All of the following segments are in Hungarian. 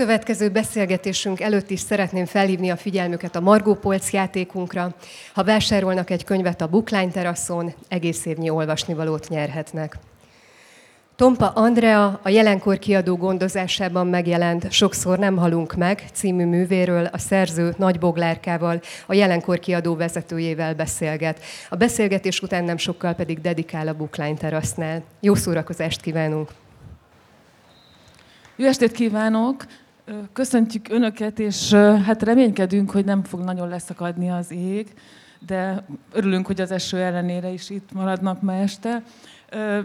Következő beszélgetésünk előtt is szeretném felhívni a figyelmüket a Margó Polc játékunkra. Ha vásárolnak egy könyvet a Bookline teraszon, egész évnyi olvasnivalót nyerhetnek. Tompa Andrea a jelenkor kiadó gondozásában megjelent Sokszor nem halunk meg című művéről a szerző Nagy Boglárkával, a jelenkor kiadó vezetőjével beszélget. A beszélgetés után nem sokkal pedig dedikál a Bookline terasznál. Jó szórakozást kívánunk! Jó estét kívánok! Köszöntjük Önöket, és hát reménykedünk, hogy nem fog nagyon leszakadni az ég, de örülünk, hogy az eső ellenére is itt maradnak ma este.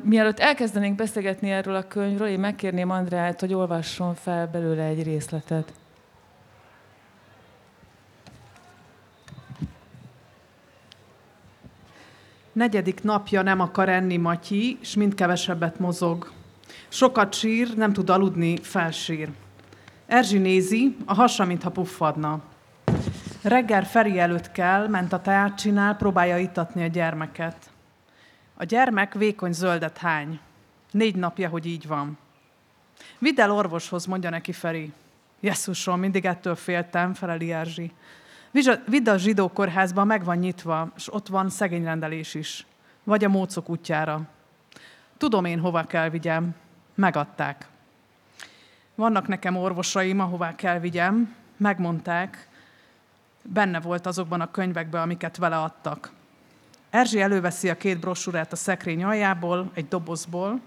Mielőtt elkezdenénk beszélgetni erről a könyvről, én megkérném Andrát, hogy olvasson fel belőle egy részletet. Negyedik napja nem akar enni Matyi, és mind kevesebbet mozog. Sokat sír, nem tud aludni, felsír. Erzsi nézi, a hasa, mintha puffadna. Reggel Feri előtt kell, ment a teát csinál, próbálja itatni a gyermeket. A gyermek vékony zöldet hány. Négy napja, hogy így van. Vidd el orvoshoz, mondja neki Feri. Jesszusom, mindig ettől féltem, feleli Erzsi. Vidd a zsidó kórházba, meg van nyitva, és ott van szegényrendelés is. Vagy a mócok útjára. Tudom én, hova kell vigyem. Megadták. Vannak nekem orvosaim, ahová kell vigyem. Megmondták. Benne volt azokban a könyvekben, amiket vele adtak. Erzsi előveszi a két brosúrát a szekrény aljából, egy dobozból.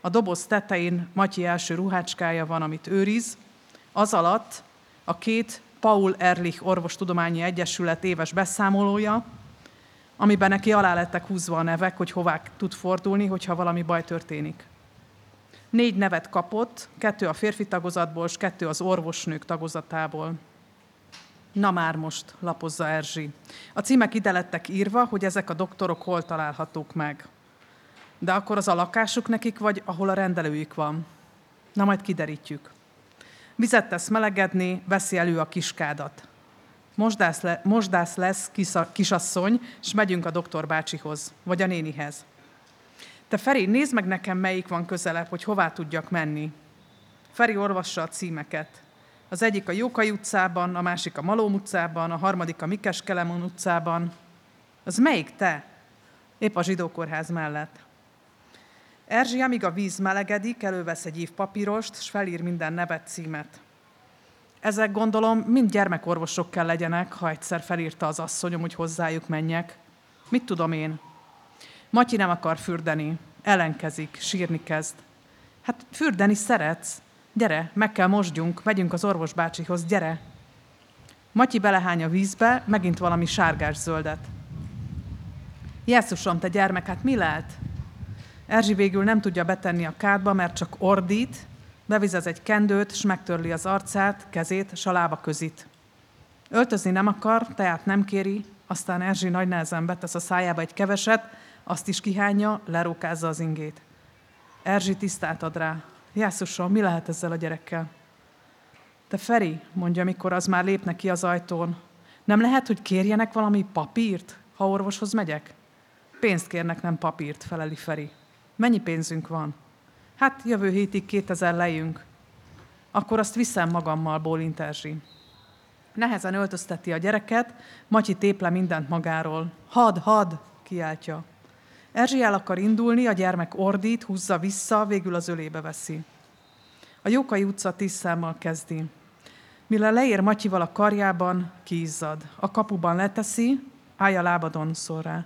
A doboz tetején Matyi első ruhácskája van, amit őriz. Az alatt a két Paul Erlich Orvostudományi Egyesület éves beszámolója, amiben neki alá lettek húzva a nevek, hogy hová tud fordulni, hogyha valami baj történik. Négy nevet kapott, kettő a férfi tagozatból, és kettő az orvosnők tagozatából. Na már most, lapozza Erzsi. A címek ide lettek írva, hogy ezek a doktorok hol találhatók meg. De akkor az a lakásuk nekik, vagy ahol a rendelőjük van? Na majd kiderítjük. Vizet tesz melegedni, veszi elő a kiskádat. Mosdász, le, mosdász lesz kisza, kisasszony, és megyünk a doktor bácsihoz, vagy a nénihez. Te Feri, nézd meg nekem, melyik van közelebb, hogy hová tudjak menni. Feri olvassa a címeket. Az egyik a Jókai utcában, a másik a Malóm utcában, a harmadik a Mikes Kelemon utcában. Az melyik te? Épp a zsidókórház mellett. Erzsi, amíg a víz melegedik, elővesz egy ív papírost, és felír minden nevet, címet. Ezek gondolom mind gyermekorvosok kell legyenek, ha egyszer felírta az asszonyom, hogy hozzájuk menjek. Mit tudom én? Matyi nem akar fürdeni, ellenkezik, sírni kezd. Hát fürdeni szeretsz, Gyere, meg kell mosdjunk, megyünk az orvos bácsihoz, gyere. Matyi belehány a vízbe, megint valami sárgás-zöldet. Jesszusom, te gyermek, hát mi lehet? Erzsi végül nem tudja betenni a kádba, mert csak ordít, bevizez egy kendőt, és megtörli az arcát, kezét, s a lába közit. Öltözni nem akar, teát nem kéri, aztán Erzsi nagy nehezen betesz a szájába egy keveset, azt is kihányja, lerókázza az ingét. Erzsi tisztát ad rá. Jászusom, mi lehet ezzel a gyerekkel? Te Feri, mondja, mikor az már lépne ki az ajtón, nem lehet, hogy kérjenek valami papírt, ha orvoshoz megyek? Pénzt kérnek, nem papírt, feleli Feri. Mennyi pénzünk van? Hát jövő hétig 2000 lejünk. Akkor azt viszem magammal, bólint Erzsi. Nehezen öltözteti a gyereket, Matyi téple mindent magáról. Had, had, kiáltja. Erzsi el akar indulni, a gyermek ordít, húzza vissza, végül az ölébe veszi. A Jókai utca tíz számmal kezdi. Mire leér Matyival a karjában, kiizzad. A kapuban leteszi, állja lábadon szól rá.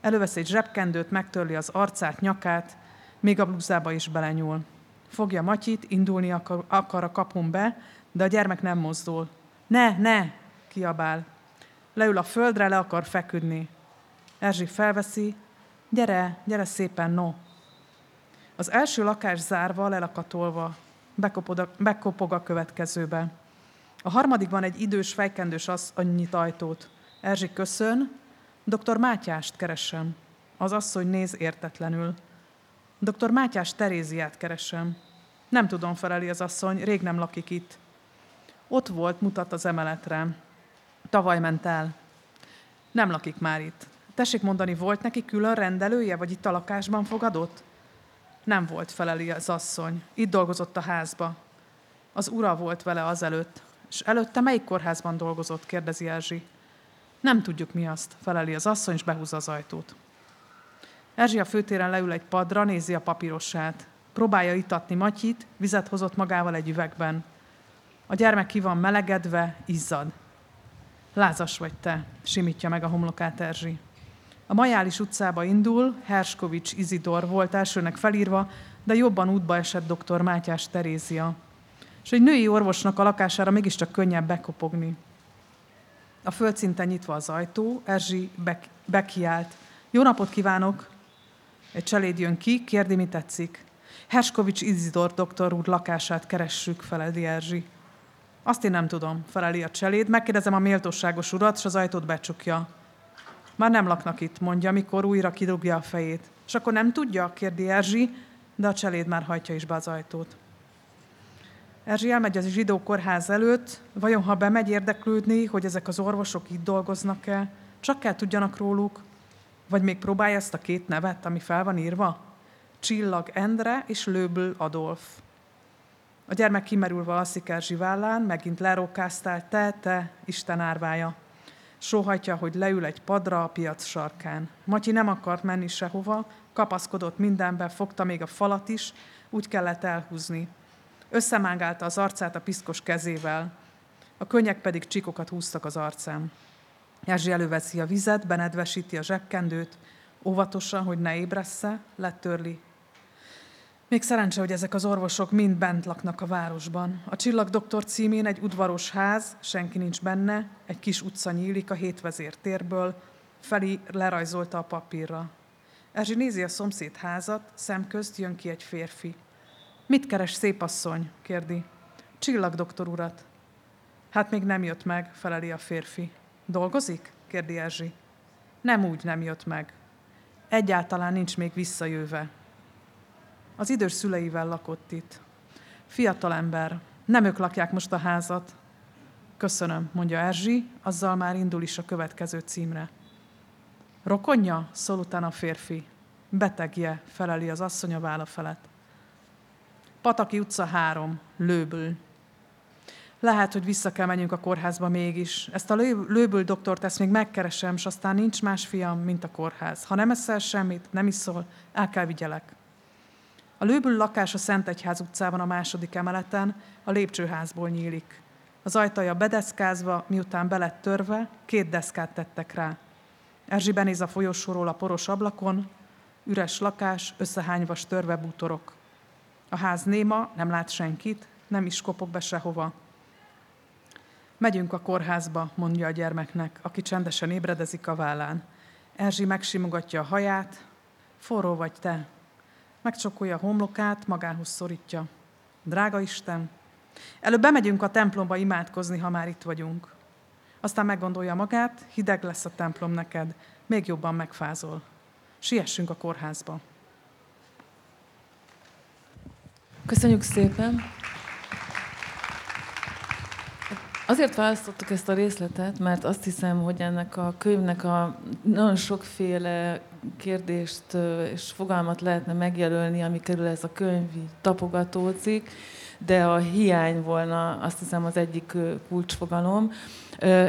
Elővesz egy zsebkendőt, megtörli az arcát, nyakát, még a blúzába is belenyúl. Fogja Matyit, indulni akar, akar a kapun be, de a gyermek nem mozdul. Ne, ne, kiabál. Leül a földre, le akar feküdni. Erzsi felveszi, Gyere, gyere szépen, no! Az első lakás zárva, lelakatolva, bekopog a, bekopog a következőbe. A harmadikban egy idős, fejkendős az annyit ajtót. Erzsi köszön, dr. Mátyást keresem. Az asszony néz értetlenül. Dr. Mátyás Teréziát keresem. Nem tudom, feleli az asszony, rég nem lakik itt. Ott volt, mutat az emeletre. Tavaly ment el. Nem lakik már itt. Tessék mondani, volt neki külön rendelője, vagy itt a lakásban fogadott? Nem volt, feleli az asszony. Itt dolgozott a házba. Az ura volt vele azelőtt. És előtte melyik kórházban dolgozott, kérdezi Erzsi. Nem tudjuk mi azt, feleli az asszony, és behúzza az ajtót. Erzsi a főtéren leül egy padra, nézi a papírossát. Próbálja itatni Matyit, vizet hozott magával egy üvegben. A gyermek ki van melegedve, izzad. Lázas vagy te, simítja meg a homlokát Erzsi. A Majális utcába indul, Herskovics Izidor volt elsőnek felírva, de jobban útba esett dr. Mátyás Terézia. És egy női orvosnak a lakására mégiscsak könnyebb bekopogni. A földszinten nyitva az ajtó, Erzsi bek- bekiált. Jó napot kívánok! Egy cseléd jön ki, kérdi, mi tetszik. Herskovics Izidor doktor úr lakását keressük, feledi Erzsi. Azt én nem tudom, feleli a cseléd. Megkérdezem a méltóságos urat, és az ajtót becsukja. Már nem laknak itt, mondja, mikor újra kidugja a fejét. És akkor nem tudja, kérdi Erzsi, de a cseléd már hajtja is be az ajtót. Erzsi elmegy az zsidó kórház előtt, vajon ha bemegy érdeklődni, hogy ezek az orvosok itt dolgoznak-e, csak kell tudjanak róluk, vagy még próbálja ezt a két nevet, ami fel van írva? Csillag Endre és Lőbül Adolf. A gyermek kimerülve alszik Erzsi vállán, megint lerókáztál, te, te, Isten árvája. Sóhajtja, hogy leül egy padra a piac sarkán. Matyi nem akart menni sehova, kapaszkodott mindenbe, fogta még a falat is, úgy kellett elhúzni. Összemángálta az arcát a piszkos kezével, a könnyek pedig csikokat húztak az arcán. Erzsi előveszi a vizet, benedvesíti a zsekkendőt, óvatosan, hogy ne ébressze, letörli. Még szerencse, hogy ezek az orvosok mind bent laknak a városban. A Csillagdoktor címén egy udvaros ház, senki nincs benne, egy kis utca nyílik a hétvezér térből, Feli lerajzolta a papírra. Erzsi nézi a szomszéd házat, szemközt jön ki egy férfi. Mit keres szépasszony? kérdi. Csillagdoktor urat. Hát még nem jött meg, feleli a férfi. Dolgozik? kérdi Erzsi. Nem úgy nem jött meg. Egyáltalán nincs még visszajöve. Az idős szüleivel lakott itt. Fiatal ember, nem ők lakják most a házat. Köszönöm, mondja Erzsi, azzal már indul is a következő címre. Rokonja? szól utána a férfi. Betegje, feleli az asszony a válla felett. Pataki utca 3, Lőbül. Lehet, hogy vissza kell menjünk a kórházba mégis. Ezt a lőből doktort, ezt még megkeresem, és aztán nincs más fiam, mint a kórház. Ha nem eszel semmit, nem iszol, el kell vigyelek. A lőből lakás a Szentegyház utcában a második emeleten, a lépcsőházból nyílik. Az ajtaja bedeszkázva, miután belett törve, két deszkát tettek rá. Erzsi benéz a folyosóról a poros ablakon, üres lakás, összehányvas törve bútorok. A ház néma, nem lát senkit, nem is kopog be sehova. Megyünk a kórházba, mondja a gyermeknek, aki csendesen ébredezik a vállán. Erzsi megsimogatja a haját. Forró vagy te. Megcsokolja a homlokát, magához szorítja. Drága Isten, előbb bemegyünk a templomba imádkozni, ha már itt vagyunk. Aztán meggondolja magát, hideg lesz a templom neked, még jobban megfázol. Siessünk a kórházba. Köszönjük szépen! Azért választottuk ezt a részletet, mert azt hiszem, hogy ennek a könyvnek a nagyon sokféle kérdést és fogalmat lehetne megjelölni, ami körül ez a könyv tapogatózik, de a hiány volna azt hiszem az egyik kulcsfogalom.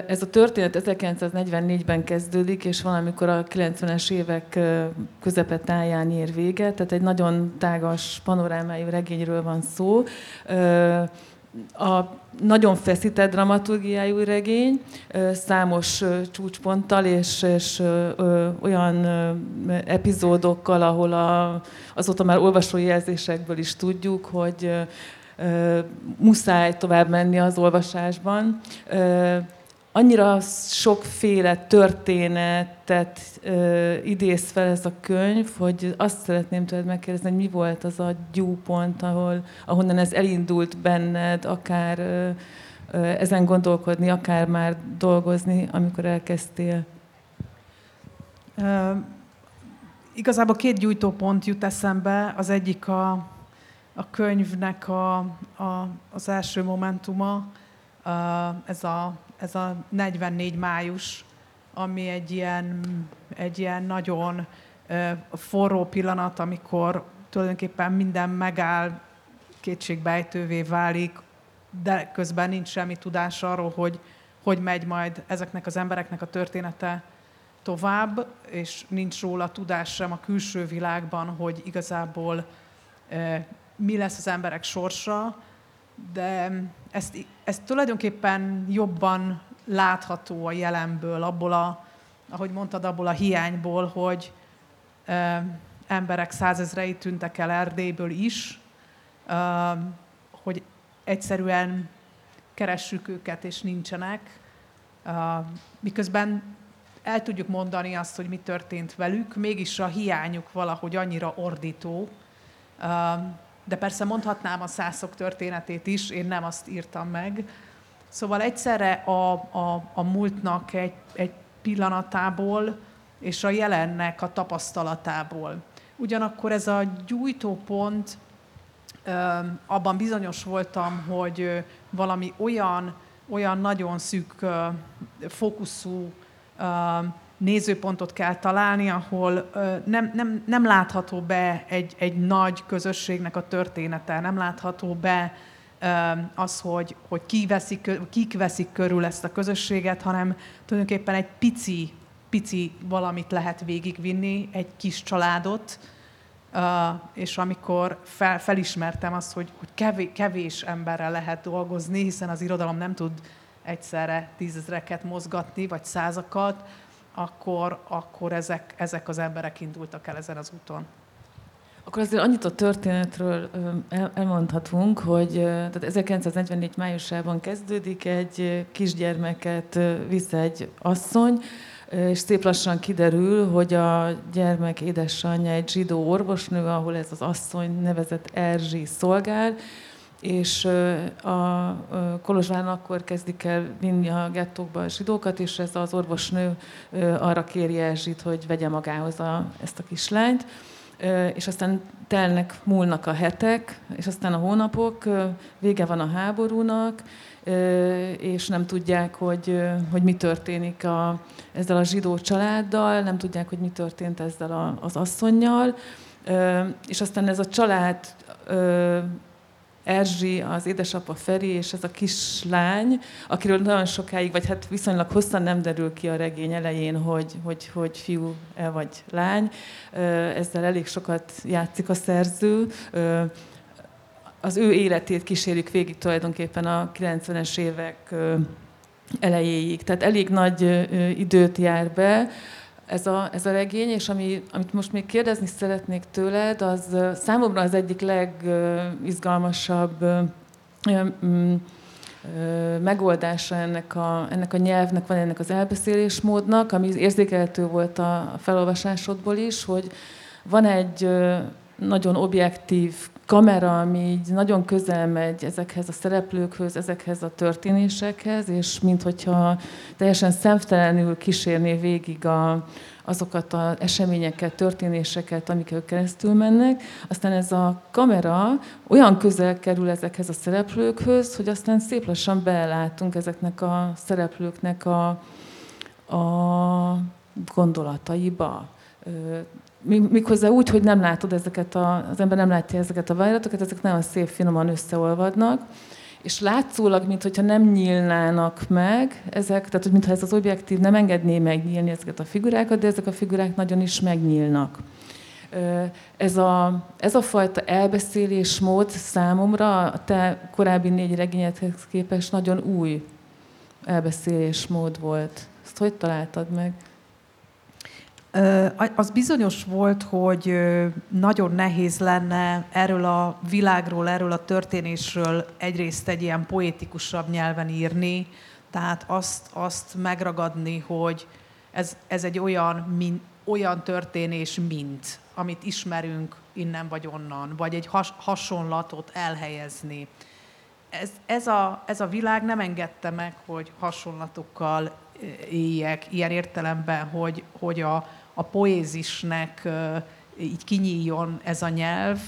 Ez a történet 1944-ben kezdődik, és valamikor a 90-es évek közepetáján ér véget, tehát egy nagyon tágas panorámájú regényről van szó a nagyon feszített dramaturgiájú regény, számos csúcsponttal és, és olyan epizódokkal, ahol a, azóta már olvasói jelzésekből is tudjuk, hogy muszáj tovább menni az olvasásban annyira sokféle történetet ö, idéz fel ez a könyv, hogy azt szeretném tőled megkérdezni, hogy mi volt az a gyúpont, ahol, ahonnan ez elindult benned, akár ö, ö, ezen gondolkodni, akár már dolgozni, amikor elkezdtél? Uh, igazából két gyújtópont jut eszembe. Az egyik a, a könyvnek a, a, az első momentuma, ez a ez a 44 május, ami egy ilyen, egy ilyen nagyon forró pillanat, amikor tulajdonképpen minden megáll, kétségbejtővé válik, de közben nincs semmi tudás arról, hogy hogy megy majd ezeknek az embereknek a története tovább, és nincs róla tudás sem a külső világban, hogy igazából mi lesz az emberek sorsa, de ezt, ezt tulajdonképpen jobban látható a jelenből, abból a, ahogy mondtad, abból a hiányból, hogy ö, emberek százezrei tűntek el Erdélyből is, ö, hogy egyszerűen keressük őket, és nincsenek, ö, miközben el tudjuk mondani azt, hogy mi történt velük, mégis a hiányuk valahogy annyira ordító, de persze mondhatnám a szászok történetét is, én nem azt írtam meg. Szóval egyszerre a, a, a múltnak egy, egy pillanatából és a jelennek a tapasztalatából. Ugyanakkor ez a gyújtópont, abban bizonyos voltam, hogy valami olyan, olyan nagyon szűk fókuszú nézőpontot kell találni, ahol nem, nem, nem látható be egy, egy nagy közösségnek a története, nem látható be az, hogy, hogy ki veszik, kik veszik körül ezt a közösséget, hanem tulajdonképpen egy pici, pici valamit lehet végigvinni, egy kis családot, és amikor fel, felismertem azt, hogy, hogy kevés, kevés emberrel lehet dolgozni, hiszen az irodalom nem tud egyszerre tízezreket mozgatni, vagy százakat, akkor, akkor ezek, ezek az emberek indultak el ezen az úton. Akkor azért annyit a történetről elmondhatunk, hogy tehát 1944 májusában kezdődik, egy kisgyermeket visz egy asszony, és szép lassan kiderül, hogy a gyermek édesanyja egy zsidó orvosnő, ahol ez az asszony nevezett Erzsi szolgál, és a Kolozsván akkor kezdik el vinni a gettókba a zsidókat, és ez az orvosnő arra kéri Erzsit, hogy vegye magához a, ezt a kislányt, és aztán telnek, múlnak a hetek, és aztán a hónapok, vége van a háborúnak, és nem tudják, hogy, hogy mi történik a, ezzel a zsidó családdal, nem tudják, hogy mi történt ezzel a, az asszonynal, és aztán ez a család Erzsi, az édesapa Feri és ez a kislány, akiről nagyon sokáig, vagy hát viszonylag hosszan nem derül ki a regény elején, hogy, hogy, hogy fiú-e vagy lány. Ezzel elég sokat játszik a szerző. Az ő életét kísérjük végig tulajdonképpen a 90-es évek elejéig. Tehát elég nagy időt jár be ez a, ez a regény, és ami, amit most még kérdezni szeretnék tőled, az számomra az egyik legizgalmasabb megoldása ennek a, ennek a nyelvnek, van ennek az elbeszélésmódnak, ami érzékelhető volt a felolvasásodból is, hogy van egy nagyon objektív kamera, ami így nagyon közel megy ezekhez a szereplőkhöz, ezekhez a történésekhez, és minthogyha teljesen szemtelenül kísérné végig a, azokat az eseményeket, történéseket, amik ők keresztül mennek. Aztán ez a kamera olyan közel kerül ezekhez a szereplőkhöz, hogy aztán szép lassan belátunk ezeknek a szereplőknek a, a gondolataiba méghozzá úgy, hogy nem látod ezeket, a, az ember nem látja ezeket a vájratokat, ezek nagyon szép, finoman összeolvadnak, és látszólag, mintha nem nyílnának meg ezek, tehát mintha ez az objektív nem engedné megnyílni ezeket a figurákat, de ezek a figurák nagyon is megnyílnak. Ez a, ez a fajta elbeszélésmód számomra a te korábbi négy regényedhez képest nagyon új elbeszélésmód volt. Ezt hogy találtad meg? Az bizonyos volt, hogy nagyon nehéz lenne erről a világról, erről a történésről egyrészt egy ilyen poétikusabb nyelven írni, tehát azt, azt megragadni, hogy ez, ez egy olyan, min, olyan történés, mint amit ismerünk innen vagy onnan, vagy egy has, hasonlatot elhelyezni. Ez, ez, a, ez a világ nem engedte meg, hogy hasonlatokkal éljek, ilyen értelemben, hogy, hogy a, a poézisnek így kinyíljon ez a nyelv,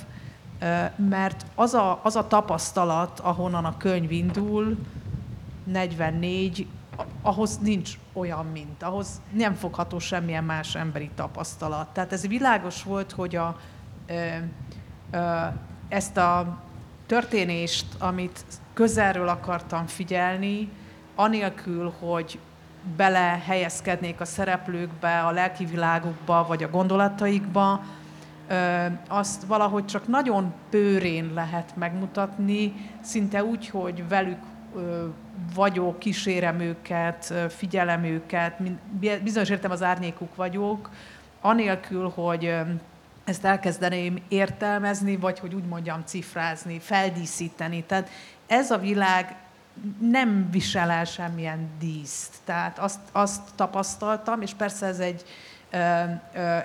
mert az a, az a tapasztalat, ahonnan a könyv indul, 44, ahhoz nincs olyan, mint, ahhoz nem fogható semmilyen más emberi tapasztalat. Tehát ez világos volt, hogy a, ezt a történést, amit közelről akartam figyelni, anélkül, hogy belehelyezkednék a szereplőkbe, a lelki világukba, vagy a gondolataikba, azt valahogy csak nagyon bőrén lehet megmutatni, szinte úgy, hogy velük vagyok, kísérem őket, figyelem őket, bizonyos értem az árnyékuk vagyok, anélkül, hogy ezt elkezdeném értelmezni, vagy hogy úgy mondjam, cifrázni, feldíszíteni. Tehát ez a világ nem visel el semmilyen díszt. Tehát azt, azt tapasztaltam, és persze ez, egy,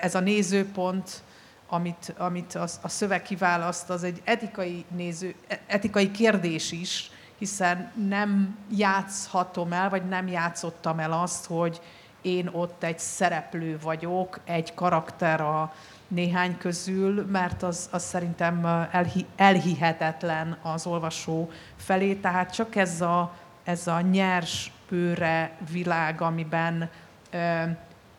ez a nézőpont, amit, amit a, a szöveg kiválaszt, az egy etikai, néző, etikai kérdés is, hiszen nem játszhatom el, vagy nem játszottam el azt, hogy én ott egy szereplő vagyok, egy karakter a néhány közül, mert az, az szerintem elhi, elhihetetlen az olvasó felé, tehát csak ez a, ez a nyers pőre világ, amiben ö,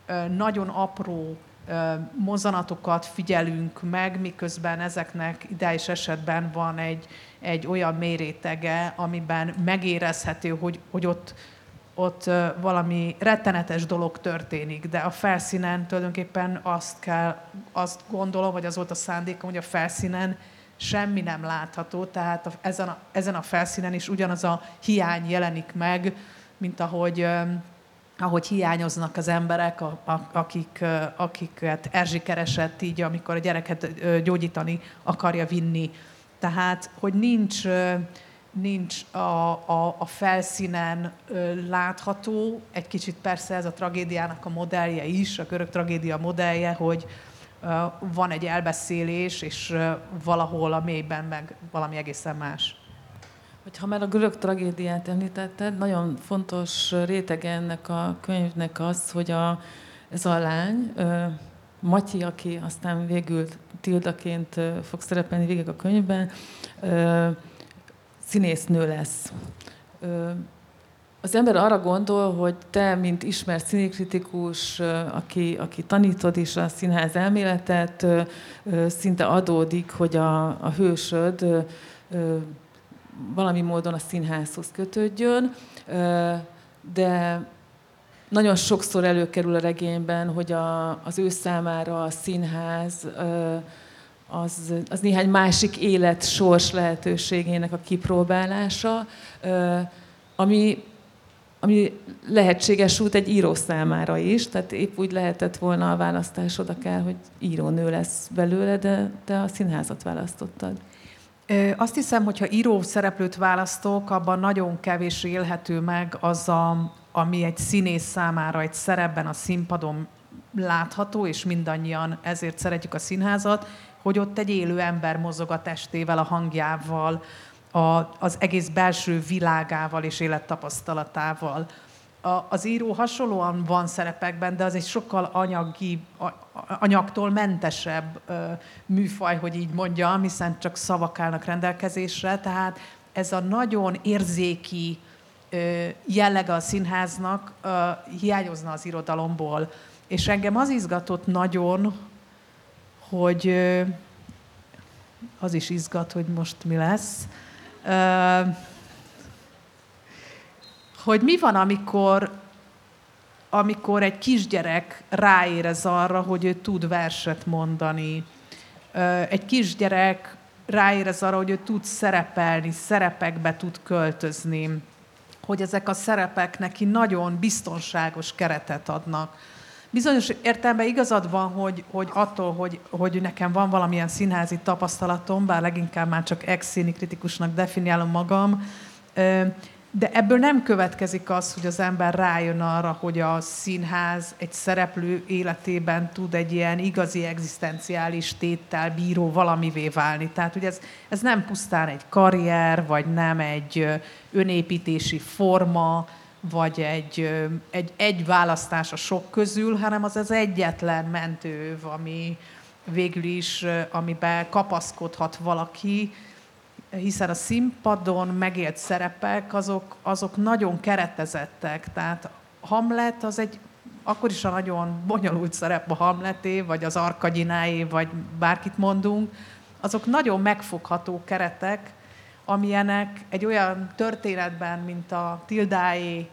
ö, nagyon apró ö, mozanatokat figyelünk meg, miközben ezeknek ideális esetben van egy, egy olyan mérétege, amiben megérezhető, hogy, hogy ott, ott valami rettenetes dolog történik, de a felszínen tulajdonképpen azt kell, azt gondolom, vagy az volt a szándékom, hogy a felszínen semmi nem látható, tehát a, ezen, a, ezen a felszínen is ugyanaz a hiány jelenik meg, mint ahogy, ahogy hiányoznak az emberek, a, a, akik, akiket Erzsi keresett így, amikor a gyereket gyógyítani akarja vinni. Tehát, hogy nincs nincs a, a, a felszínen látható. Egy kicsit persze ez a tragédiának a modellje is, a görög tragédia modellje, hogy van egy elbeszélés, és valahol a mélyben meg valami egészen más. Ha már a görög tragédiát említetted, nagyon fontos rétege ennek a könyvnek az, hogy a, ez a lány, Matyi, aki aztán végül Tildaként fog szerepelni végig a könyvben, színésznő lesz. Az ember arra gondol, hogy te, mint ismert színikritikus, aki, aki tanítod is a színház elméletet, szinte adódik, hogy a, a hősöd valami módon a színházhoz kötődjön, de nagyon sokszor előkerül a regényben, hogy a, az ő számára a színház az, az néhány másik élet sors lehetőségének a kipróbálása, ami, ami lehetséges út egy író számára is, tehát épp úgy lehetett volna a választásod akár, hogy írónő lesz belőle, de te a színházat választottad. Azt hiszem, hogyha író szereplőt választok, abban nagyon kevés élhető meg az, a, ami egy színész számára egy szerepben a színpadon látható, és mindannyian ezért szeretjük a színházat, hogy ott egy élő ember mozog a testével, a hangjával, a, az egész belső világával és élettapasztalatával. A, az író hasonlóan van szerepekben, de az egy sokkal anyagi, anyagtól mentesebb ö, műfaj, hogy így mondjam, hiszen csak szavak állnak rendelkezésre, tehát ez a nagyon érzéki ö, jellege a színháznak ö, hiányozna az irodalomból. És engem az izgatott nagyon, hogy az is izgat, hogy most mi lesz. Hogy mi van, amikor, amikor egy kisgyerek ráérez arra, hogy ő tud verset mondani. Egy kisgyerek ráérez arra, hogy ő tud szerepelni, szerepekbe tud költözni. Hogy ezek a szerepek neki nagyon biztonságos keretet adnak bizonyos értelemben igazad van, hogy, hogy attól, hogy, hogy nekem van valamilyen színházi tapasztalatom, bár leginkább már csak ex kritikusnak definiálom magam, de ebből nem következik az, hogy az ember rájön arra, hogy a színház egy szereplő életében tud egy ilyen igazi egzisztenciális téttel bíró valamivé válni. Tehát, hogy ez, ez nem pusztán egy karrier, vagy nem egy önépítési forma, vagy egy, egy, egy választás a sok közül, hanem az az egyetlen mentő, ami végül is, amiben kapaszkodhat valaki, hiszen a színpadon megélt szerepek, azok, azok nagyon keretezettek, tehát Hamlet az egy akkor is a nagyon bonyolult szerep a Hamleté, vagy az Arkagyináé, vagy bárkit mondunk, azok nagyon megfogható keretek, amilyenek egy olyan történetben, mint a Tildáé,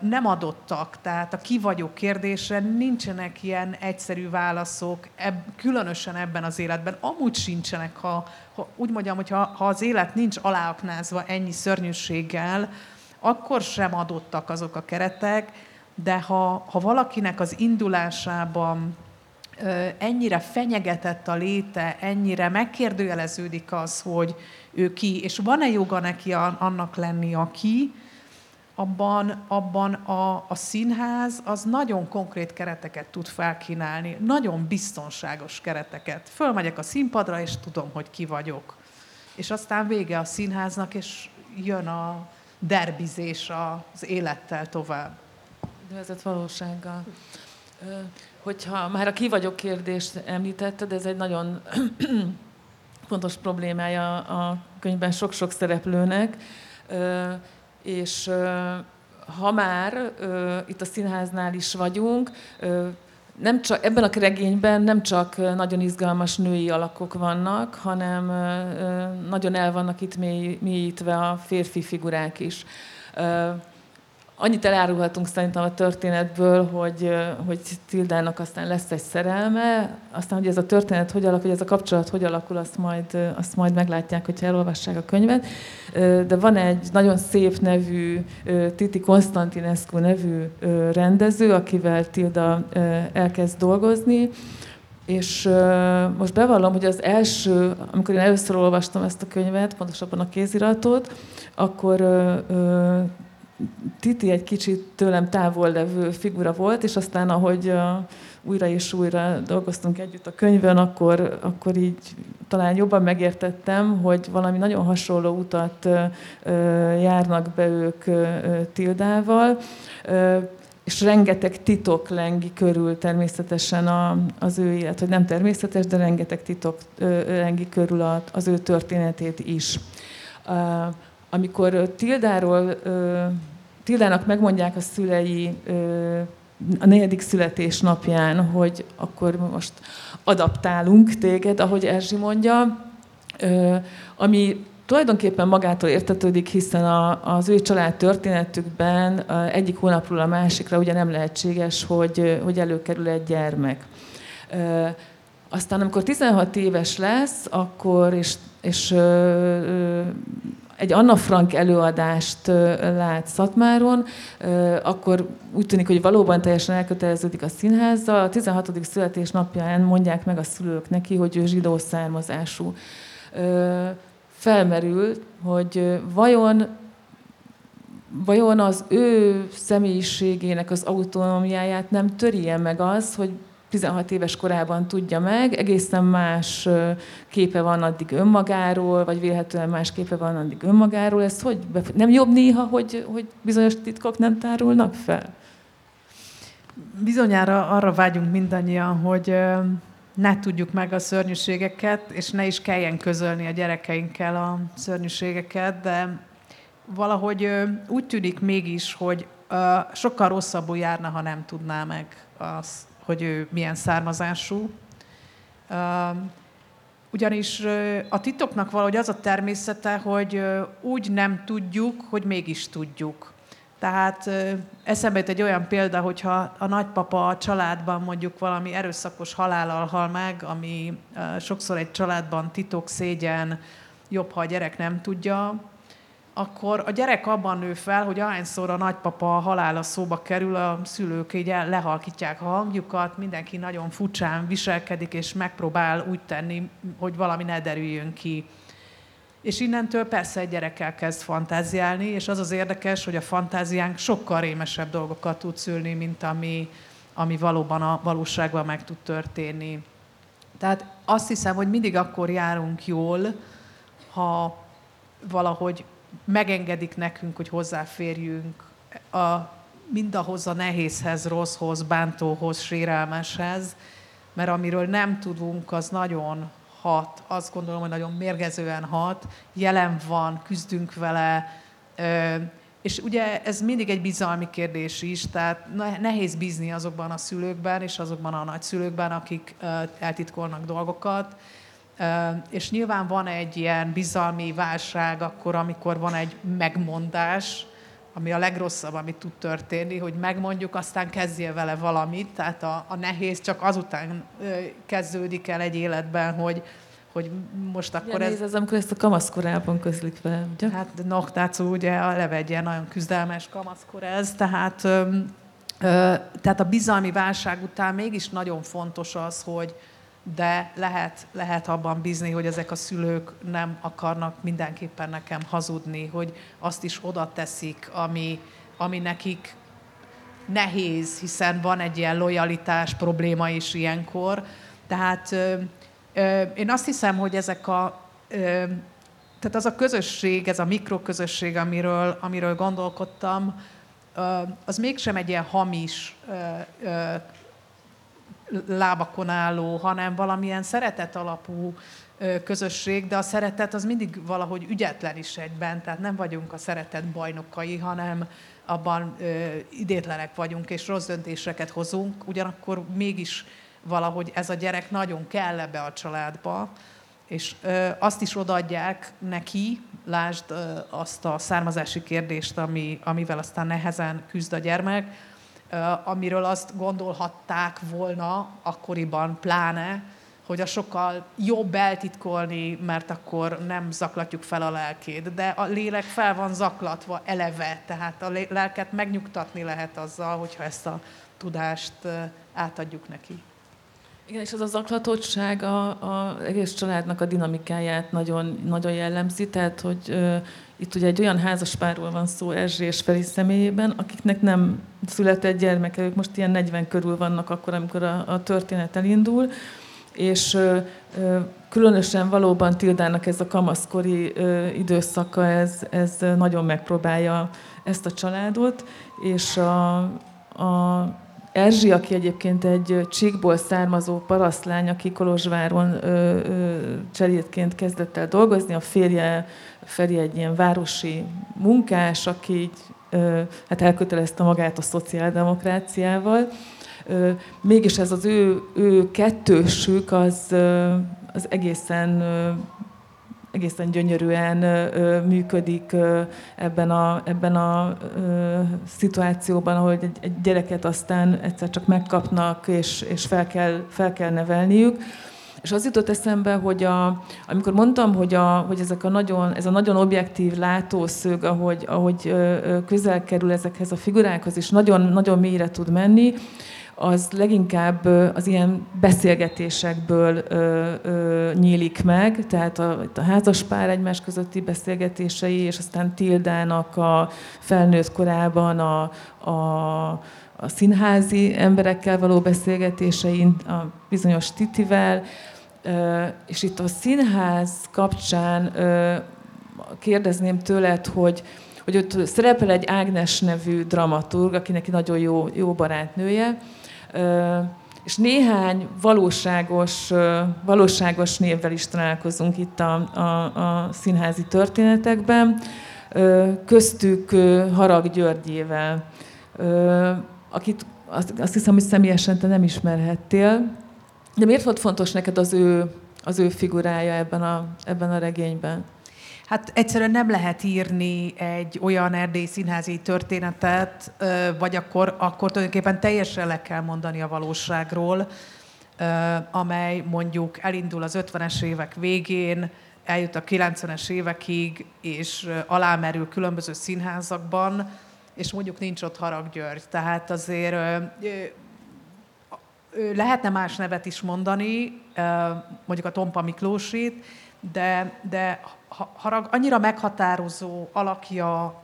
nem adottak. Tehát a ki vagyok kérdésre nincsenek ilyen egyszerű válaszok, eb, különösen ebben az életben. Amúgy sincsenek, ha, ha úgy mondjam, hogy ha, ha az élet nincs aláaknázva ennyi szörnyűséggel, akkor sem adottak azok a keretek, de ha, ha valakinek az indulásában ennyire fenyegetett a léte, ennyire megkérdőjeleződik az, hogy ő ki, és van-e joga neki annak lenni, aki, abban, abban a, a színház az nagyon konkrét kereteket tud felkínálni, nagyon biztonságos kereteket. Fölmegyek a színpadra, és tudom, hogy ki vagyok. És aztán vége a színháznak, és jön a derbizés az élettel tovább. Üdvözlet valósággal. Hogyha már a ki vagyok kérdést említetted, ez egy nagyon fontos problémája a könyvben sok-sok szereplőnek, és ha már itt a színháznál is vagyunk, nem csak, ebben a regényben nem csak nagyon izgalmas női alakok vannak, hanem nagyon el vannak itt mélyítve a férfi figurák is annyit elárulhatunk szerintem a történetből, hogy, hogy Tildának aztán lesz egy szerelme, aztán, hogy ez a történet hogy alakul, hogy ez a kapcsolat hogy alakul, azt majd, azt majd meglátják, hogyha elolvassák a könyvet. De van egy nagyon szép nevű, Titi Konstantinescu nevű rendező, akivel Tilda elkezd dolgozni, és most bevallom, hogy az első, amikor én először olvastam ezt a könyvet, pontosabban a kéziratot, akkor Titi egy kicsit tőlem távol levő figura volt, és aztán ahogy újra és újra dolgoztunk együtt a könyvön, akkor, akkor így talán jobban megértettem, hogy valami nagyon hasonló utat járnak be ők Tildával, és rengeteg titok lengi körül természetesen a, az ő élet, hogy nem természetes, de rengeteg titok lengi körül az ő történetét is. Amikor Tildáról Tildának megmondják a szülei a negyedik születésnapján, hogy akkor most adaptálunk téged, ahogy Erzsi mondja, ami tulajdonképpen magától értetődik, hiszen a, az ő család történetükben egyik hónapról a másikra ugye nem lehetséges, hogy, hogy előkerül egy gyermek. Aztán amikor 16 éves lesz, akkor, és, és egy Anna Frank előadást lát Szatmáron, akkor úgy tűnik, hogy valóban teljesen elköteleződik a színházzal. A 16. születésnapján mondják meg a szülők neki, hogy ő zsidó származású. Felmerül, hogy vajon vajon az ő személyiségének az autonómiáját nem törje meg az, hogy 16 éves korában tudja meg, egészen más képe van addig önmagáról, vagy vélhetően más képe van addig önmagáról. Ez hogy nem jobb néha, hogy, hogy bizonyos titkok nem tárulnak fel? Bizonyára arra vágyunk mindannyian, hogy ne tudjuk meg a szörnyűségeket, és ne is kelljen közölni a gyerekeinkkel a szörnyűségeket, de valahogy úgy tűnik mégis, hogy sokkal rosszabbul járna, ha nem tudná meg azt hogy ő milyen származású. Ugyanis a titoknak valahogy az a természete, hogy úgy nem tudjuk, hogy mégis tudjuk. Tehát eszembe jut egy olyan példa, hogyha a nagypapa a családban mondjuk valami erőszakos halállal hal meg, ami sokszor egy családban titok, szégyen, jobb, ha a gyerek nem tudja, akkor a gyerek abban nő fel, hogy ahányszor a nagypapa halála szóba kerül, a szülők így lehalkítják a hangjukat, mindenki nagyon furcsán viselkedik, és megpróbál úgy tenni, hogy valami ne derüljön ki. És innentől persze egy gyerekkel kezd fantáziálni, és az az érdekes, hogy a fantáziánk sokkal rémesebb dolgokat tud szülni, mint ami, ami valóban a valóságban meg tud történni. Tehát azt hiszem, hogy mindig akkor járunk jól, ha valahogy megengedik nekünk, hogy hozzáférjünk a, mindahhoz a nehézhez, rosszhoz, bántóhoz, sérelmeshez, mert amiről nem tudunk, az nagyon hat, azt gondolom, hogy nagyon mérgezően hat, jelen van, küzdünk vele, és ugye ez mindig egy bizalmi kérdés is, tehát nehéz bízni azokban a szülőkben és azokban a nagyszülőkben, akik eltitkolnak dolgokat, És nyilván van egy ilyen bizalmi válság akkor, amikor van egy megmondás, ami a legrosszabb, amit tud történni, hogy megmondjuk, aztán kezdjél vele valamit, tehát a, a nehéz csak azután kezdődik el egy életben, hogy, hogy most akkor ez... ez... amikor ezt a kamaszkorában közlik vele, ugye? Hát Noktácú ugye eleve egy ilyen nagyon küzdelmes kamaszkor ez, tehát, ö, ö, tehát a bizalmi válság után mégis nagyon fontos az, hogy, de lehet, lehet abban bízni, hogy ezek a szülők nem akarnak mindenképpen nekem hazudni, hogy azt is oda teszik, ami, ami nekik nehéz, hiszen van egy ilyen lojalitás probléma is ilyenkor. Tehát ö, ö, én azt hiszem, hogy ezek a ö, tehát az a közösség, ez a mikroközösség, amiről, amiről gondolkodtam, az mégsem egy ilyen hamis lábakon álló, hanem valamilyen szeretet alapú közösség, de a szeretet az mindig valahogy ügyetlen is egyben, tehát nem vagyunk a szeretet bajnokai, hanem abban ö, idétlenek vagyunk, és rossz döntéseket hozunk, ugyanakkor mégis valahogy ez a gyerek nagyon kell ebbe a családba, és ö, azt is odaadják neki, lásd ö, azt a származási kérdést, ami, amivel aztán nehezen küzd a gyermek, amiről azt gondolhatták volna akkoriban pláne, hogy a sokkal jobb eltitkolni, mert akkor nem zaklatjuk fel a lelkét. De a lélek fel van zaklatva eleve, tehát a lelket megnyugtatni lehet azzal, hogyha ezt a tudást átadjuk neki. Igen, és az a zaklatottság a egész családnak a dinamikáját nagyon, nagyon jellemzi, tehát hogy ö, itt ugye egy olyan házaspárról van szó Erzsé és Feri személyében, akiknek nem született gyermeke, ők most ilyen 40 körül vannak akkor, amikor a, a történet elindul, és ö, ö, különösen valóban Tildának ez a kamaszkori ö, időszaka, ez, ez nagyon megpróbálja ezt a családot, és a, a Erzsi, aki egyébként egy csíkból származó parasztlány, aki Kolozsváron ö, ö, cserétként kezdett el dolgozni, a férje Feri egy ilyen városi munkás, aki így, ö, hát elkötelezte magát a szociáldemokráciával. Ö, mégis ez az ő, ő kettősük az, az egészen ö, egészen gyönyörűen működik ebben a, ebben a szituációban, ahogy egy, egy gyereket aztán egyszer csak megkapnak, és, és fel, kell, fel kell nevelniük. És az jutott eszembe, hogy a, amikor mondtam, hogy, a, hogy ezek a nagyon, ez a nagyon objektív látószög, ahogy, ahogy közel kerül ezekhez a figurákhoz, és nagyon, nagyon mélyre tud menni, az leginkább az ilyen beszélgetésekből nyílik meg, tehát a, a házaspár egymás közötti beszélgetései, és aztán Tildának a felnőtt korában a, a, a színházi emberekkel való beszélgetésein, a bizonyos Titivel, és itt a színház kapcsán kérdezném tőled, hogy, hogy ott szerepel egy Ágnes nevű dramaturg, aki neki nagyon jó, jó barátnője, és néhány valóságos, valóságos névvel is találkozunk itt a, a, a színházi történetekben, köztük Harag Györgyével, akit azt, hiszem, hogy személyesen te nem ismerhettél. De miért volt fontos neked az ő, az ő figurája ebben a, ebben a regényben? Hát egyszerűen nem lehet írni egy olyan erdély színházi történetet, vagy akkor, akkor tulajdonképpen teljesen le kell mondani a valóságról, amely mondjuk elindul az 50-es évek végén, eljut a 90-es évekig, és alámerül különböző színházakban, és mondjuk nincs ott Harag György. Tehát azért lehetne más nevet is mondani, mondjuk a Tompa Miklósit, de, de harag annyira meghatározó alakja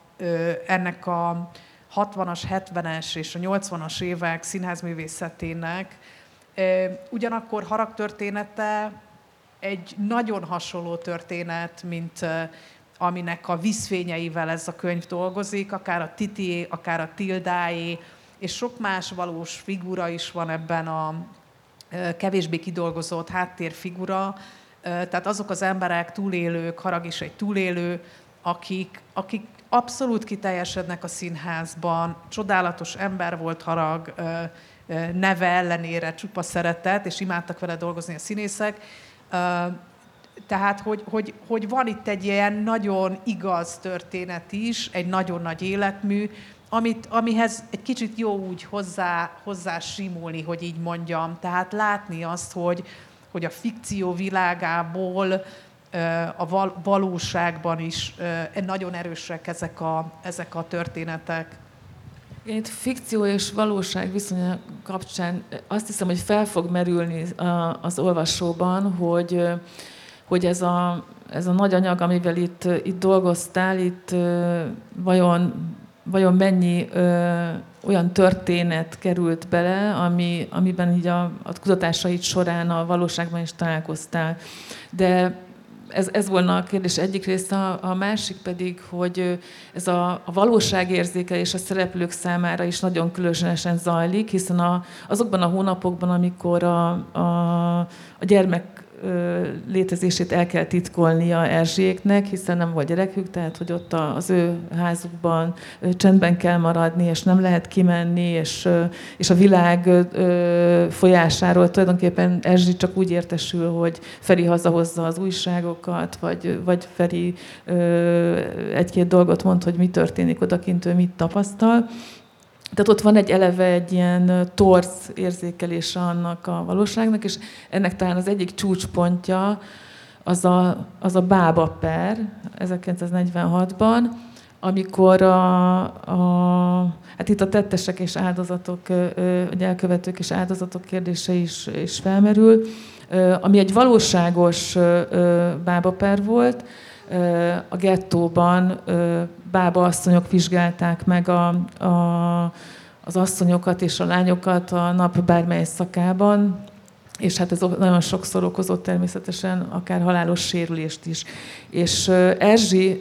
ennek a 60-as, 70-es és a 80-as évek színházművészetének, ugyanakkor harag története egy nagyon hasonló történet, mint aminek a vízfényeivel ez a könyv dolgozik, akár a Titié, akár a Tildáé, és sok más valós figura is van ebben a kevésbé kidolgozott háttérfigura, tehát azok az emberek, túlélők, Harag is egy túlélő, akik, akik abszolút kiteljesednek a színházban, csodálatos ember volt Harag, neve ellenére csupa szeretet, és imádtak vele dolgozni a színészek. tehát, hogy, hogy, hogy van itt egy ilyen nagyon igaz történet is, egy nagyon nagy életmű, amit, amihez egy kicsit jó úgy hozzá, hozzá simulni, hogy így mondjam. Tehát látni azt, hogy, hogy a fikció világából a valóságban is nagyon erősek ezek a, ezek a történetek. Itt fikció és valóság viszonya kapcsán azt hiszem, hogy fel fog merülni az olvasóban, hogy, hogy ez a, ez a nagy anyag, amivel itt, itt dolgoztál, itt vajon, vajon mennyi ö, olyan történet került bele, ami, amiben így a, a kutatásait során a valóságban is találkoztál. De ez, ez volna a kérdés egyik része, a, a másik pedig, hogy ez a, a valóságérzékelés a szereplők számára is nagyon különösen zajlik, hiszen a, azokban a hónapokban, amikor a, a, a gyermek létezését el kell titkolnia Erzséknek, hiszen nem volt gyerekük, tehát hogy ott az ő házukban csendben kell maradni, és nem lehet kimenni, és, és a világ folyásáról tulajdonképpen Erzsi csak úgy értesül, hogy Feri hazahozza az újságokat, vagy, vagy Feri egy-két dolgot mond, hogy mi történik odakint, ő mit tapasztal. Tehát ott van egy eleve egy ilyen torz érzékelése annak a valóságnak, és ennek talán az egyik csúcspontja az a, az a Bába per 1946-ban, amikor a, a, hát itt a tettesek és áldozatok, vagy elkövetők és áldozatok kérdése is, is felmerül, ami egy valóságos bábaper volt, a gettóban bába asszonyok vizsgálták meg a, a, az asszonyokat és a lányokat a nap bármely szakában, és hát ez nagyon sokszor okozott természetesen akár halálos sérülést is. És Erzsi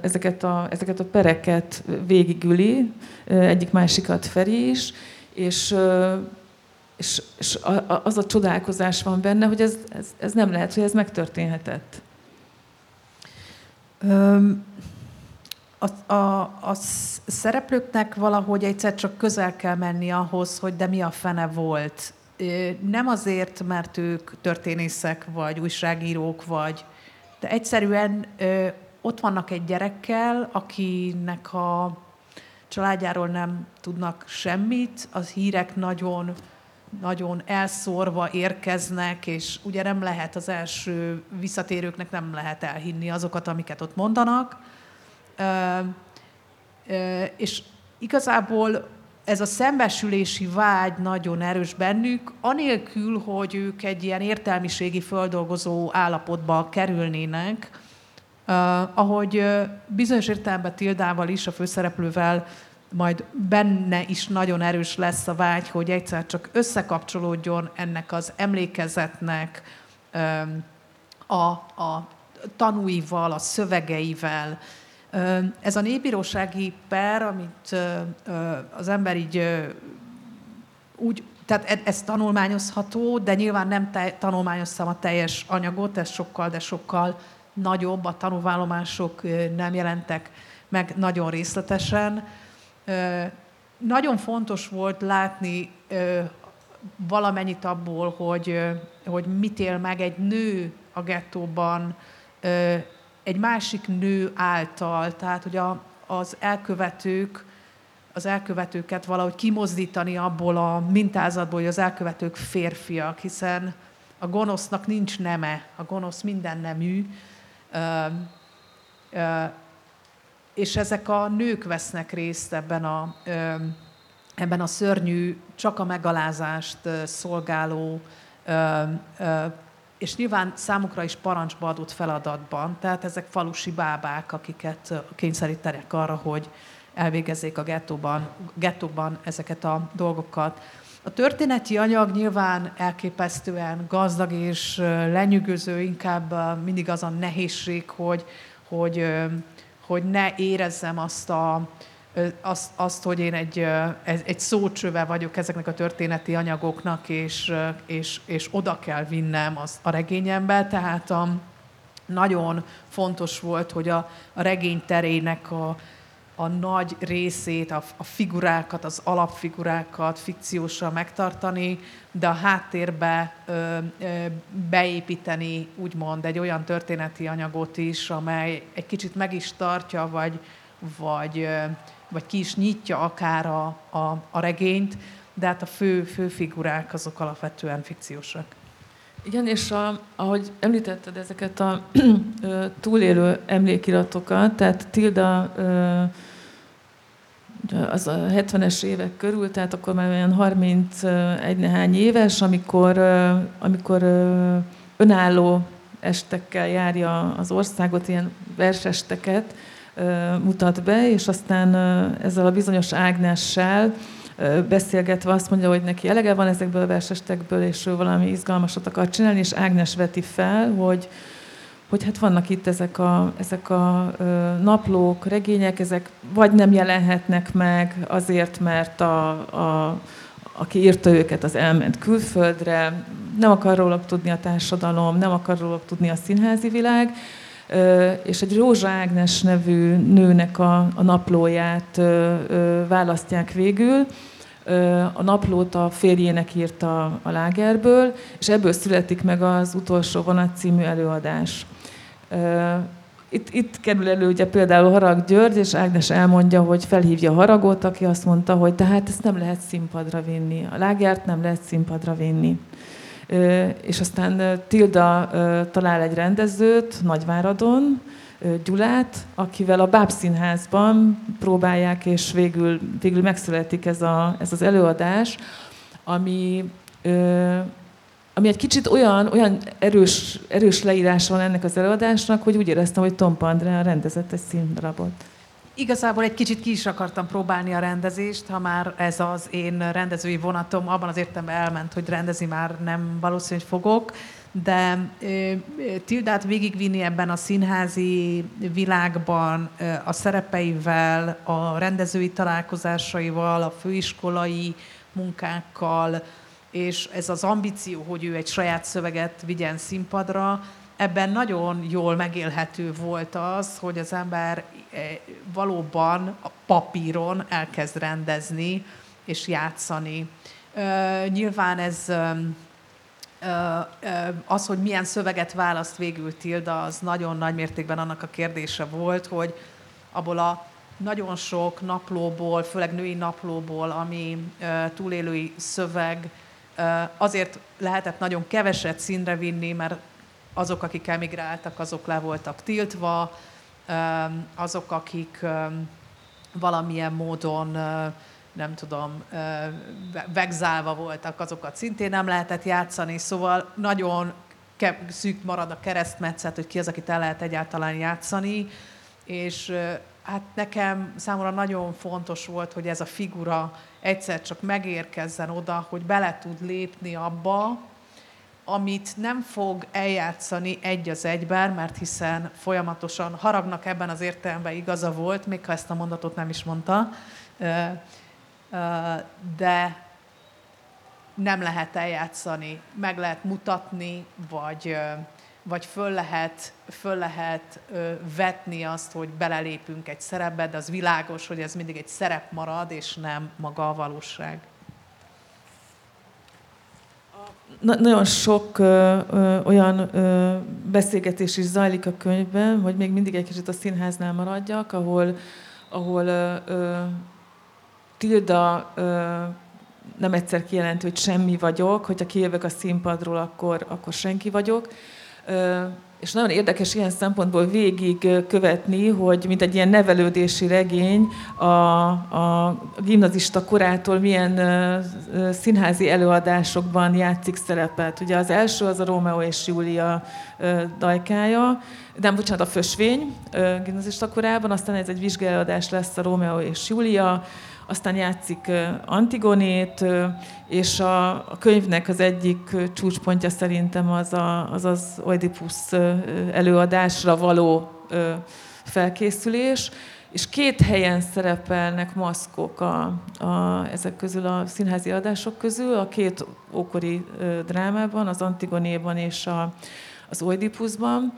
ezeket a, ezeket a pereket végigüli, egyik másikat Feri is, és, és, és az a csodálkozás van benne, hogy ez, ez, ez nem lehet, hogy ez megtörténhetett. A, a, a szereplőknek valahogy egyszer csak közel kell menni ahhoz, hogy de mi a fene volt. Nem azért, mert ők történészek, vagy újságírók, vagy, de egyszerűen ott vannak egy gyerekkel, akinek a családjáról nem tudnak semmit, az hírek nagyon nagyon elszórva érkeznek, és ugye nem lehet az első visszatérőknek nem lehet elhinni azokat, amiket ott mondanak. És igazából ez a szembesülési vágy nagyon erős bennük, anélkül, hogy ők egy ilyen értelmiségi földolgozó állapotba kerülnének, ahogy bizonyos értelemben Tildával is, a főszereplővel majd benne is nagyon erős lesz a vágy, hogy egyszer csak összekapcsolódjon ennek az emlékezetnek a, a tanúival, a szövegeivel. Ez a népbírósági per, amit az ember így úgy, tehát e, ez tanulmányozható, de nyilván nem te, tanulmányoztam a teljes anyagot, ez sokkal, de sokkal nagyobb, a tanúvállomások nem jelentek meg nagyon részletesen nagyon fontos volt látni valamennyit abból, hogy, hogy mit él meg egy nő a gettóban, egy másik nő által, tehát hogy a, az elkövetők, az elkövetőket valahogy kimozdítani abból a mintázatból, hogy az elkövetők férfiak, hiszen a gonosznak nincs neme, a gonosz minden nemű, és ezek a nők vesznek részt ebben a, ebben a szörnyű, csak a megalázást szolgáló, és nyilván számukra is parancsba adott feladatban, tehát ezek falusi bábák, akiket kényszerítenek arra, hogy elvégezzék a gettóban, gettóban ezeket a dolgokat. A történeti anyag nyilván elképesztően gazdag és lenyűgöző, inkább mindig az a nehézség, hogy, hogy hogy ne érezzem azt, a, azt, azt hogy én egy, egy szócsöve vagyok ezeknek a történeti anyagoknak, és, és, és oda kell vinnem az, a regényembe. Tehát a, nagyon fontos volt, hogy a, a regény terének a, a nagy részét, a, a figurákat, az alapfigurákat fikciósan megtartani, de a háttérbe ö, ö, beépíteni úgymond egy olyan történeti anyagot is, amely egy kicsit meg is tartja, vagy, vagy, ö, vagy ki is nyitja akár a, a, a regényt, de hát a fő, fő figurák azok alapvetően fikciósak. Igen, és a, ahogy említetted ezeket a túlélő emlékiratokat, tehát Tilda az a 70-es évek körül, tehát akkor már olyan 31 nehány éves, amikor, amikor önálló estekkel járja az országot, ilyen versesteket mutat be, és aztán ezzel a bizonyos Ágnessel beszélgetve azt mondja, hogy neki elege van ezekből a versestekből, és ő valami izgalmasat akar csinálni, és Ágnes veti fel, hogy, hogy hát vannak itt ezek a, ezek a naplók, regények, ezek vagy nem jelenhetnek meg azért, mert a, a, aki írta őket, az elment külföldre, nem akar róluk tudni a társadalom, nem akar róluk tudni a színházi világ, és egy Rózsa Ágnes nevű nőnek a, a naplóját választják végül. A naplót a férjének írta a lágerből, és ebből születik meg az utolsó vonat című előadás. Itt, itt kerül elő ugye például Harag György, és Ágnes elmondja, hogy felhívja Haragot, aki azt mondta, hogy tehát ezt nem lehet színpadra vinni. A lágert nem lehet színpadra vinni és aztán Tilda talál egy rendezőt Nagyváradon, Gyulát, akivel a Bábszínházban próbálják, és végül, végül megszületik ez, a, ez az előadás, ami, ami egy kicsit olyan, olyan erős, erős leírás van ennek az előadásnak, hogy úgy éreztem, hogy Tom Pandrea rendezett egy színdarabot. Igazából egy kicsit ki is akartam próbálni a rendezést, ha már ez az én rendezői vonatom. Abban az értelemben elment, hogy rendezni már nem valószínű, hogy fogok, de Tildát végigvinni ebben a színházi világban a szerepeivel, a rendezői találkozásaival, a főiskolai munkákkal, és ez az ambíció, hogy ő egy saját szöveget vigyen színpadra, ebben nagyon jól megélhető volt az, hogy az ember eh, valóban a papíron elkezd rendezni és játszani. Nyilván ez az, hogy milyen szöveget választ végül Tilda, az nagyon nagy mértékben annak a kérdése volt, hogy abból a nagyon sok naplóból, főleg női naplóból, ami túlélői szöveg, azért lehetett nagyon keveset színre vinni, mert azok, akik emigráltak, azok le voltak tiltva, azok, akik valamilyen módon nem tudom, vegzálva voltak, azokat szintén nem lehetett játszani, szóval nagyon szűk marad a keresztmetszet, hogy ki az, akit el lehet egyáltalán játszani, és hát nekem számomra nagyon fontos volt, hogy ez a figura egyszer csak megérkezzen oda, hogy bele tud lépni abba, amit nem fog eljátszani egy az egyben, mert hiszen folyamatosan haragnak ebben az értelemben igaza volt, még ha ezt a mondatot nem is mondta, de nem lehet eljátszani, meg lehet mutatni, vagy, vagy föl lehet, föl lehet vetni azt, hogy belelépünk egy szerepbe, de az világos, hogy ez mindig egy szerep marad, és nem maga a valóság na- nagyon sok ö, ö, olyan ö, beszélgetés is zajlik a könyvben, hogy még mindig egy kicsit a színháznál maradjak, ahol, ahol ö, ö, Tilda ö, nem egyszer kijelenti, hogy semmi vagyok, hogyha kijövök a színpadról, akkor, akkor senki vagyok. Ö, és nagyon érdekes ilyen szempontból végig követni, hogy mint egy ilyen nevelődési regény a, a gimnazista korától milyen színházi előadásokban játszik szerepet. Ugye az első az a Rómeó és Júlia dajkája, nem, bocsánat, a Fösvény gimnazista korában, aztán ez egy vizsgálódás lesz a Rómeó és Júlia, aztán játszik Antigonét, és a, a könyvnek az egyik csúcspontja szerintem az a, az, az Oedipus előadásra való felkészülés, és két helyen szerepelnek maszkok a, a, ezek közül a színházi adások közül, a két ókori drámában, az Antigonéban és a, az Oedipusban.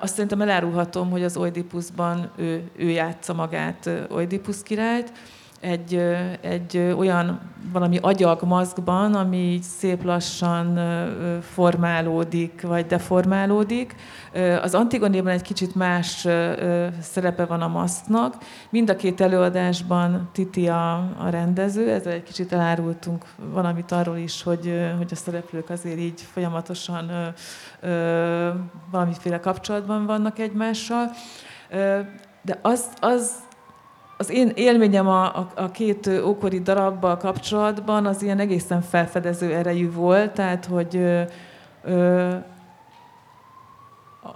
Azt szerintem elárulhatom, hogy az Oedipusban ő, ő játsza magát Oedipus királyt, egy, egy olyan valami agyag maszkban, ami így szép lassan formálódik, vagy deformálódik. Az Antigonéban egy kicsit más szerepe van a maszknak. Mind a két előadásban Titi a, a rendező, ezzel egy kicsit elárultunk valamit arról is, hogy, hogy a szereplők azért így folyamatosan valamiféle kapcsolatban vannak egymással. De az, az az én élményem a, a, a két ókori darabbal kapcsolatban az ilyen egészen felfedező erejű volt, tehát hogy ö,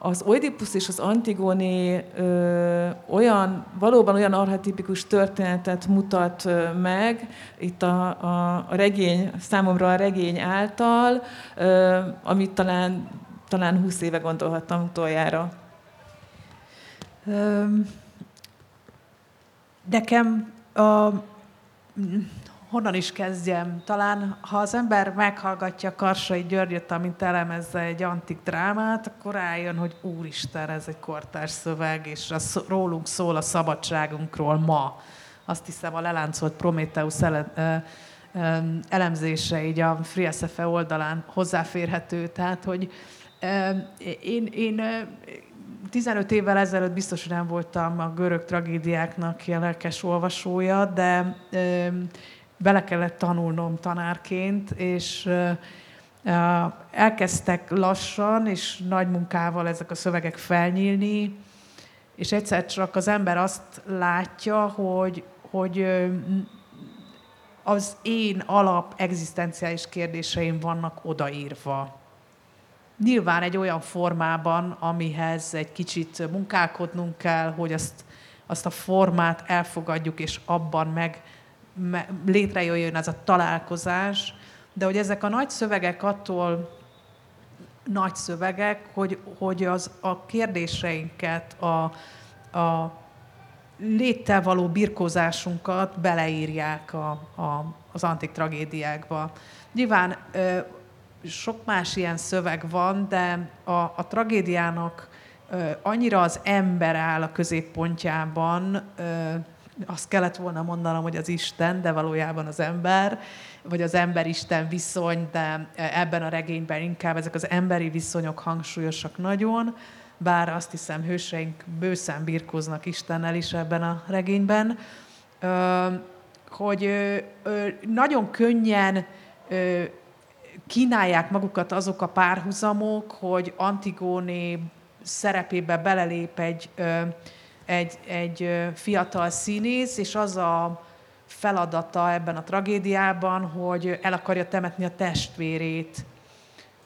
az Oedipus és az Antigone ö, olyan, valóban olyan archetipikus történetet mutat ö, meg itt a, a, a regény, számomra a regény által, ö, amit talán, talán 20 éve gondolhattam utoljára. Um Nekem a, honnan is kezdjem? Talán, ha az ember meghallgatja Karsai Györgyöt, amint elemezze egy antik drámát, akkor rájön, hogy úristen, ez egy kortárs szöveg, és az rólunk szól a szabadságunkról ma. Azt hiszem a leláncolt Prometheus ele, elemzése így a FreeSFE oldalán hozzáférhető. Tehát, hogy én, én 15 évvel ezelőtt biztos, hogy nem voltam a görög tragédiáknak lelkes olvasója, de bele kellett tanulnom tanárként, és elkezdtek lassan és nagy munkával ezek a szövegek felnyílni, és egyszer csak az ember azt látja, hogy, hogy az én alap egzisztenciális kérdéseim vannak odaírva nyilván egy olyan formában, amihez egy kicsit munkálkodnunk kell, hogy azt, azt a formát elfogadjuk, és abban meg, me, létrejöjjön ez a találkozás, de hogy ezek a nagy szövegek attól nagy szövegek, hogy, hogy az a kérdéseinket, a, a léttel való birkózásunkat beleírják a, a, az antik tragédiákba. Nyilván sok más ilyen szöveg van, de a, a tragédiának ö, annyira az ember áll a középpontjában, ö, azt kellett volna mondanom, hogy az Isten, de valójában az ember, vagy az ember-isten viszony, de ebben a regényben inkább ezek az emberi viszonyok hangsúlyosak nagyon, bár azt hiszem hőseink bőszen birkóznak Istennel is ebben a regényben, hogy nagyon könnyen kínálják magukat azok a párhuzamok, hogy Antigóné szerepébe belelép egy, egy, egy fiatal színész, és az a feladata ebben a tragédiában, hogy el akarja temetni a testvérét.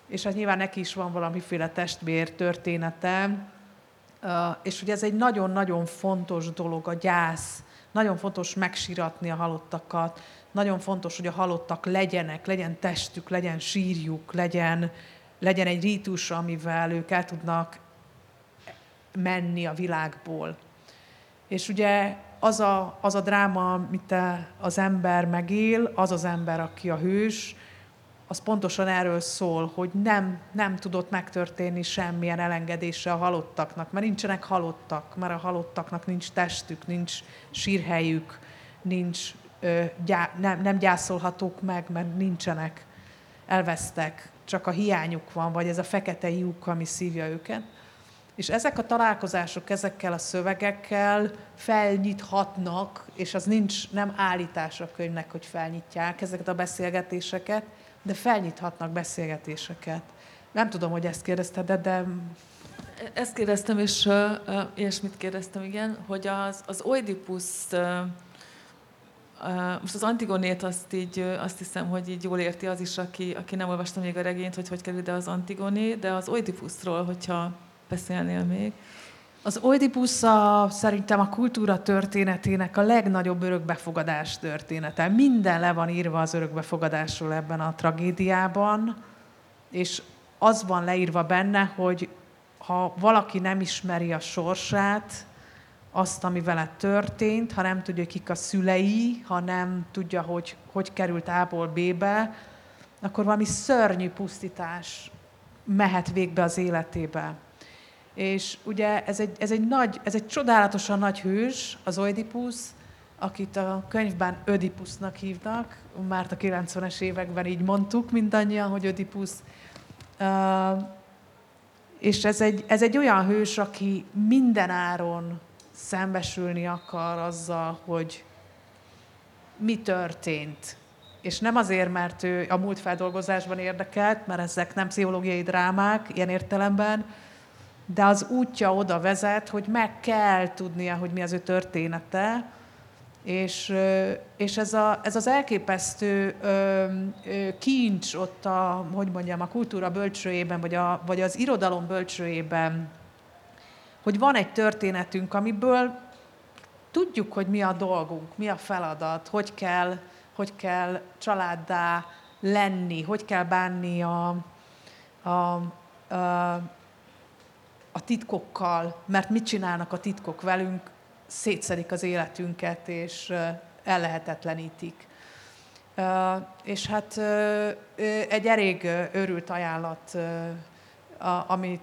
És hát nyilván neki is van valamiféle testvér története, és hogy ez egy nagyon-nagyon fontos dolog, a gyász. Nagyon fontos megsiratni a halottakat, nagyon fontos, hogy a halottak legyenek, legyen testük, legyen sírjuk, legyen, legyen egy rítus, amivel ők el tudnak menni a világból. És ugye az a, az a dráma, amit az ember megél, az az ember, aki a hős, az pontosan erről szól, hogy nem, nem tudott megtörténni semmilyen elengedése a halottaknak, mert nincsenek halottak, mert a halottaknak nincs testük, nincs sírhelyük, nincs gyá, nem, nem gyászolhatók meg, mert nincsenek, elvesztek, csak a hiányuk van, vagy ez a fekete lyuk, ami szívja őket. És ezek a találkozások ezekkel a szövegekkel felnyithatnak, és az nincs, nem állítás a könyvnek, hogy felnyitják ezeket a beszélgetéseket, de felnyithatnak beszélgetéseket. Nem tudom, hogy ezt kérdezted, de... Ezt kérdeztem, és uh, ilyesmit kérdeztem, igen, hogy az, az Oedipus uh, most az Antigonét azt így, azt hiszem, hogy így jól érti az is, aki, aki nem olvasta még a regényt, hogy hogy kerül ide az Antigoné, de az Oedipusról, hogyha beszélnél még. Az Oedipus a, szerintem a kultúra történetének a legnagyobb örökbefogadás története. Minden le van írva az örökbefogadásról ebben a tragédiában, és az van leírva benne, hogy ha valaki nem ismeri a sorsát, azt, ami vele történt, ha nem tudja, kik a szülei, ha nem tudja, hogy hogy került A-ból B-be, akkor valami szörnyű pusztítás mehet végbe az életébe. És ugye ez egy, ez egy, nagy, ez egy csodálatosan nagy hős, az Oedipus, akit a könyvben Ödipusnak hívnak, már a 90-es években így mondtuk mindannyian, hogy Ödipus. Uh, és ez egy, ez egy olyan hős, aki minden áron szembesülni akar azzal, hogy mi történt. És nem azért, mert ő a múlt feldolgozásban érdekelt, mert ezek nem pszichológiai drámák ilyen értelemben, de az útja oda vezet, hogy meg kell tudnia, hogy mi az ő története, és, és ez, a, ez az elképesztő kincs ott a, hogy mondjam, a kultúra bölcsőjében, vagy, a, vagy az irodalom bölcsőjében, hogy van egy történetünk, amiből tudjuk, hogy mi a dolgunk, mi a feladat, hogy kell, hogy kell családdá lenni, hogy kell bánni a, a, a, a titkokkal, mert mit csinálnak a titkok velünk, szétszedik az életünket, és ellehetetlenítik. És hát egy elég őrült ajánlat, ami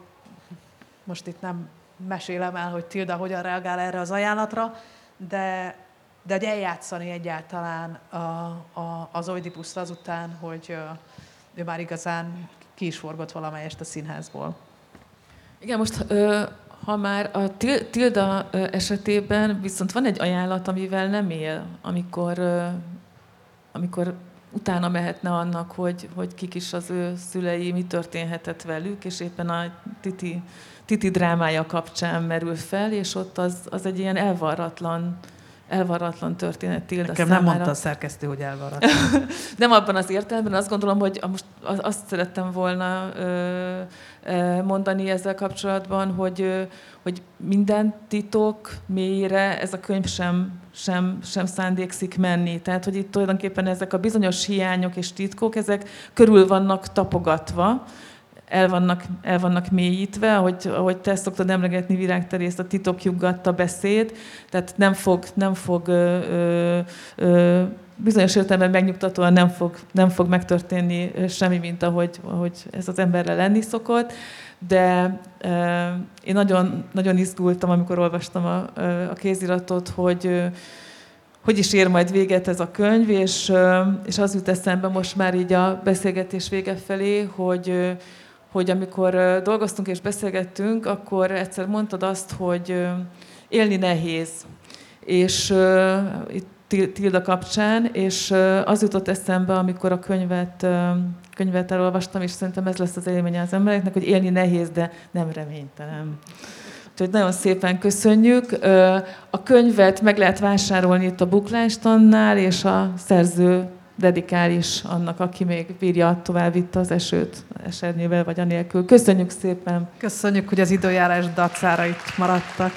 most itt nem mesélem el, hogy Tilda hogyan reagál erre az ajánlatra, de, de hogy eljátszani egyáltalán a, a, az Oedipuszt azután, hogy ő már igazán ki is forgott valamelyest a színházból. Igen, most ha már a Tilda esetében viszont van egy ajánlat, amivel nem él, amikor, amikor utána mehetne annak, hogy, hogy kik is az ő szülei, mi történhetett velük, és éppen a Titi, Titi drámája kapcsán merül fel, és ott az, az egy ilyen elvarratlan elvarratlan történet Tilda Nekem számára. nem mondta a szerkesztő, hogy elvarratlan. nem abban az értelemben, azt gondolom, hogy most azt szerettem volna mondani ezzel kapcsolatban, hogy, hogy minden titok mélyére ez a könyv sem, sem, sem szándékszik menni. Tehát, hogy itt tulajdonképpen ezek a bizonyos hiányok és titkok, ezek körül vannak tapogatva, el vannak, el vannak mélyítve, ahogy, ahogy te szoktad emlegetni, Virág Terész, a titokjuggatta beszéd, tehát nem fog, nem fog ö, ö, ö, bizonyos értelemben megnyugtatóan nem fog, nem fog megtörténni semmi, mint ahogy, ahogy ez az emberre lenni szokott, de ö, én nagyon, nagyon izgultam, amikor olvastam a, a kéziratot, hogy hogy is ér majd véget ez a könyv, és, és az jut eszembe most már így a beszélgetés vége felé, hogy, hogy amikor dolgoztunk és beszélgettünk, akkor egyszer mondtad azt, hogy élni nehéz. És itt Tilda kapcsán, és az jutott eszembe, amikor a könyvet, könyvet elolvastam, és szerintem ez lesz az élménye az embereknek, hogy élni nehéz, de nem reménytelen. Úgyhogy nagyon szépen köszönjük. A könyvet meg lehet vásárolni itt a Buklástannál, és a szerző dedikál is annak, aki még bírja tovább vitte az esőt esernyővel vagy anélkül. Köszönjük szépen! Köszönjük, hogy az időjárás dacára itt maradtak.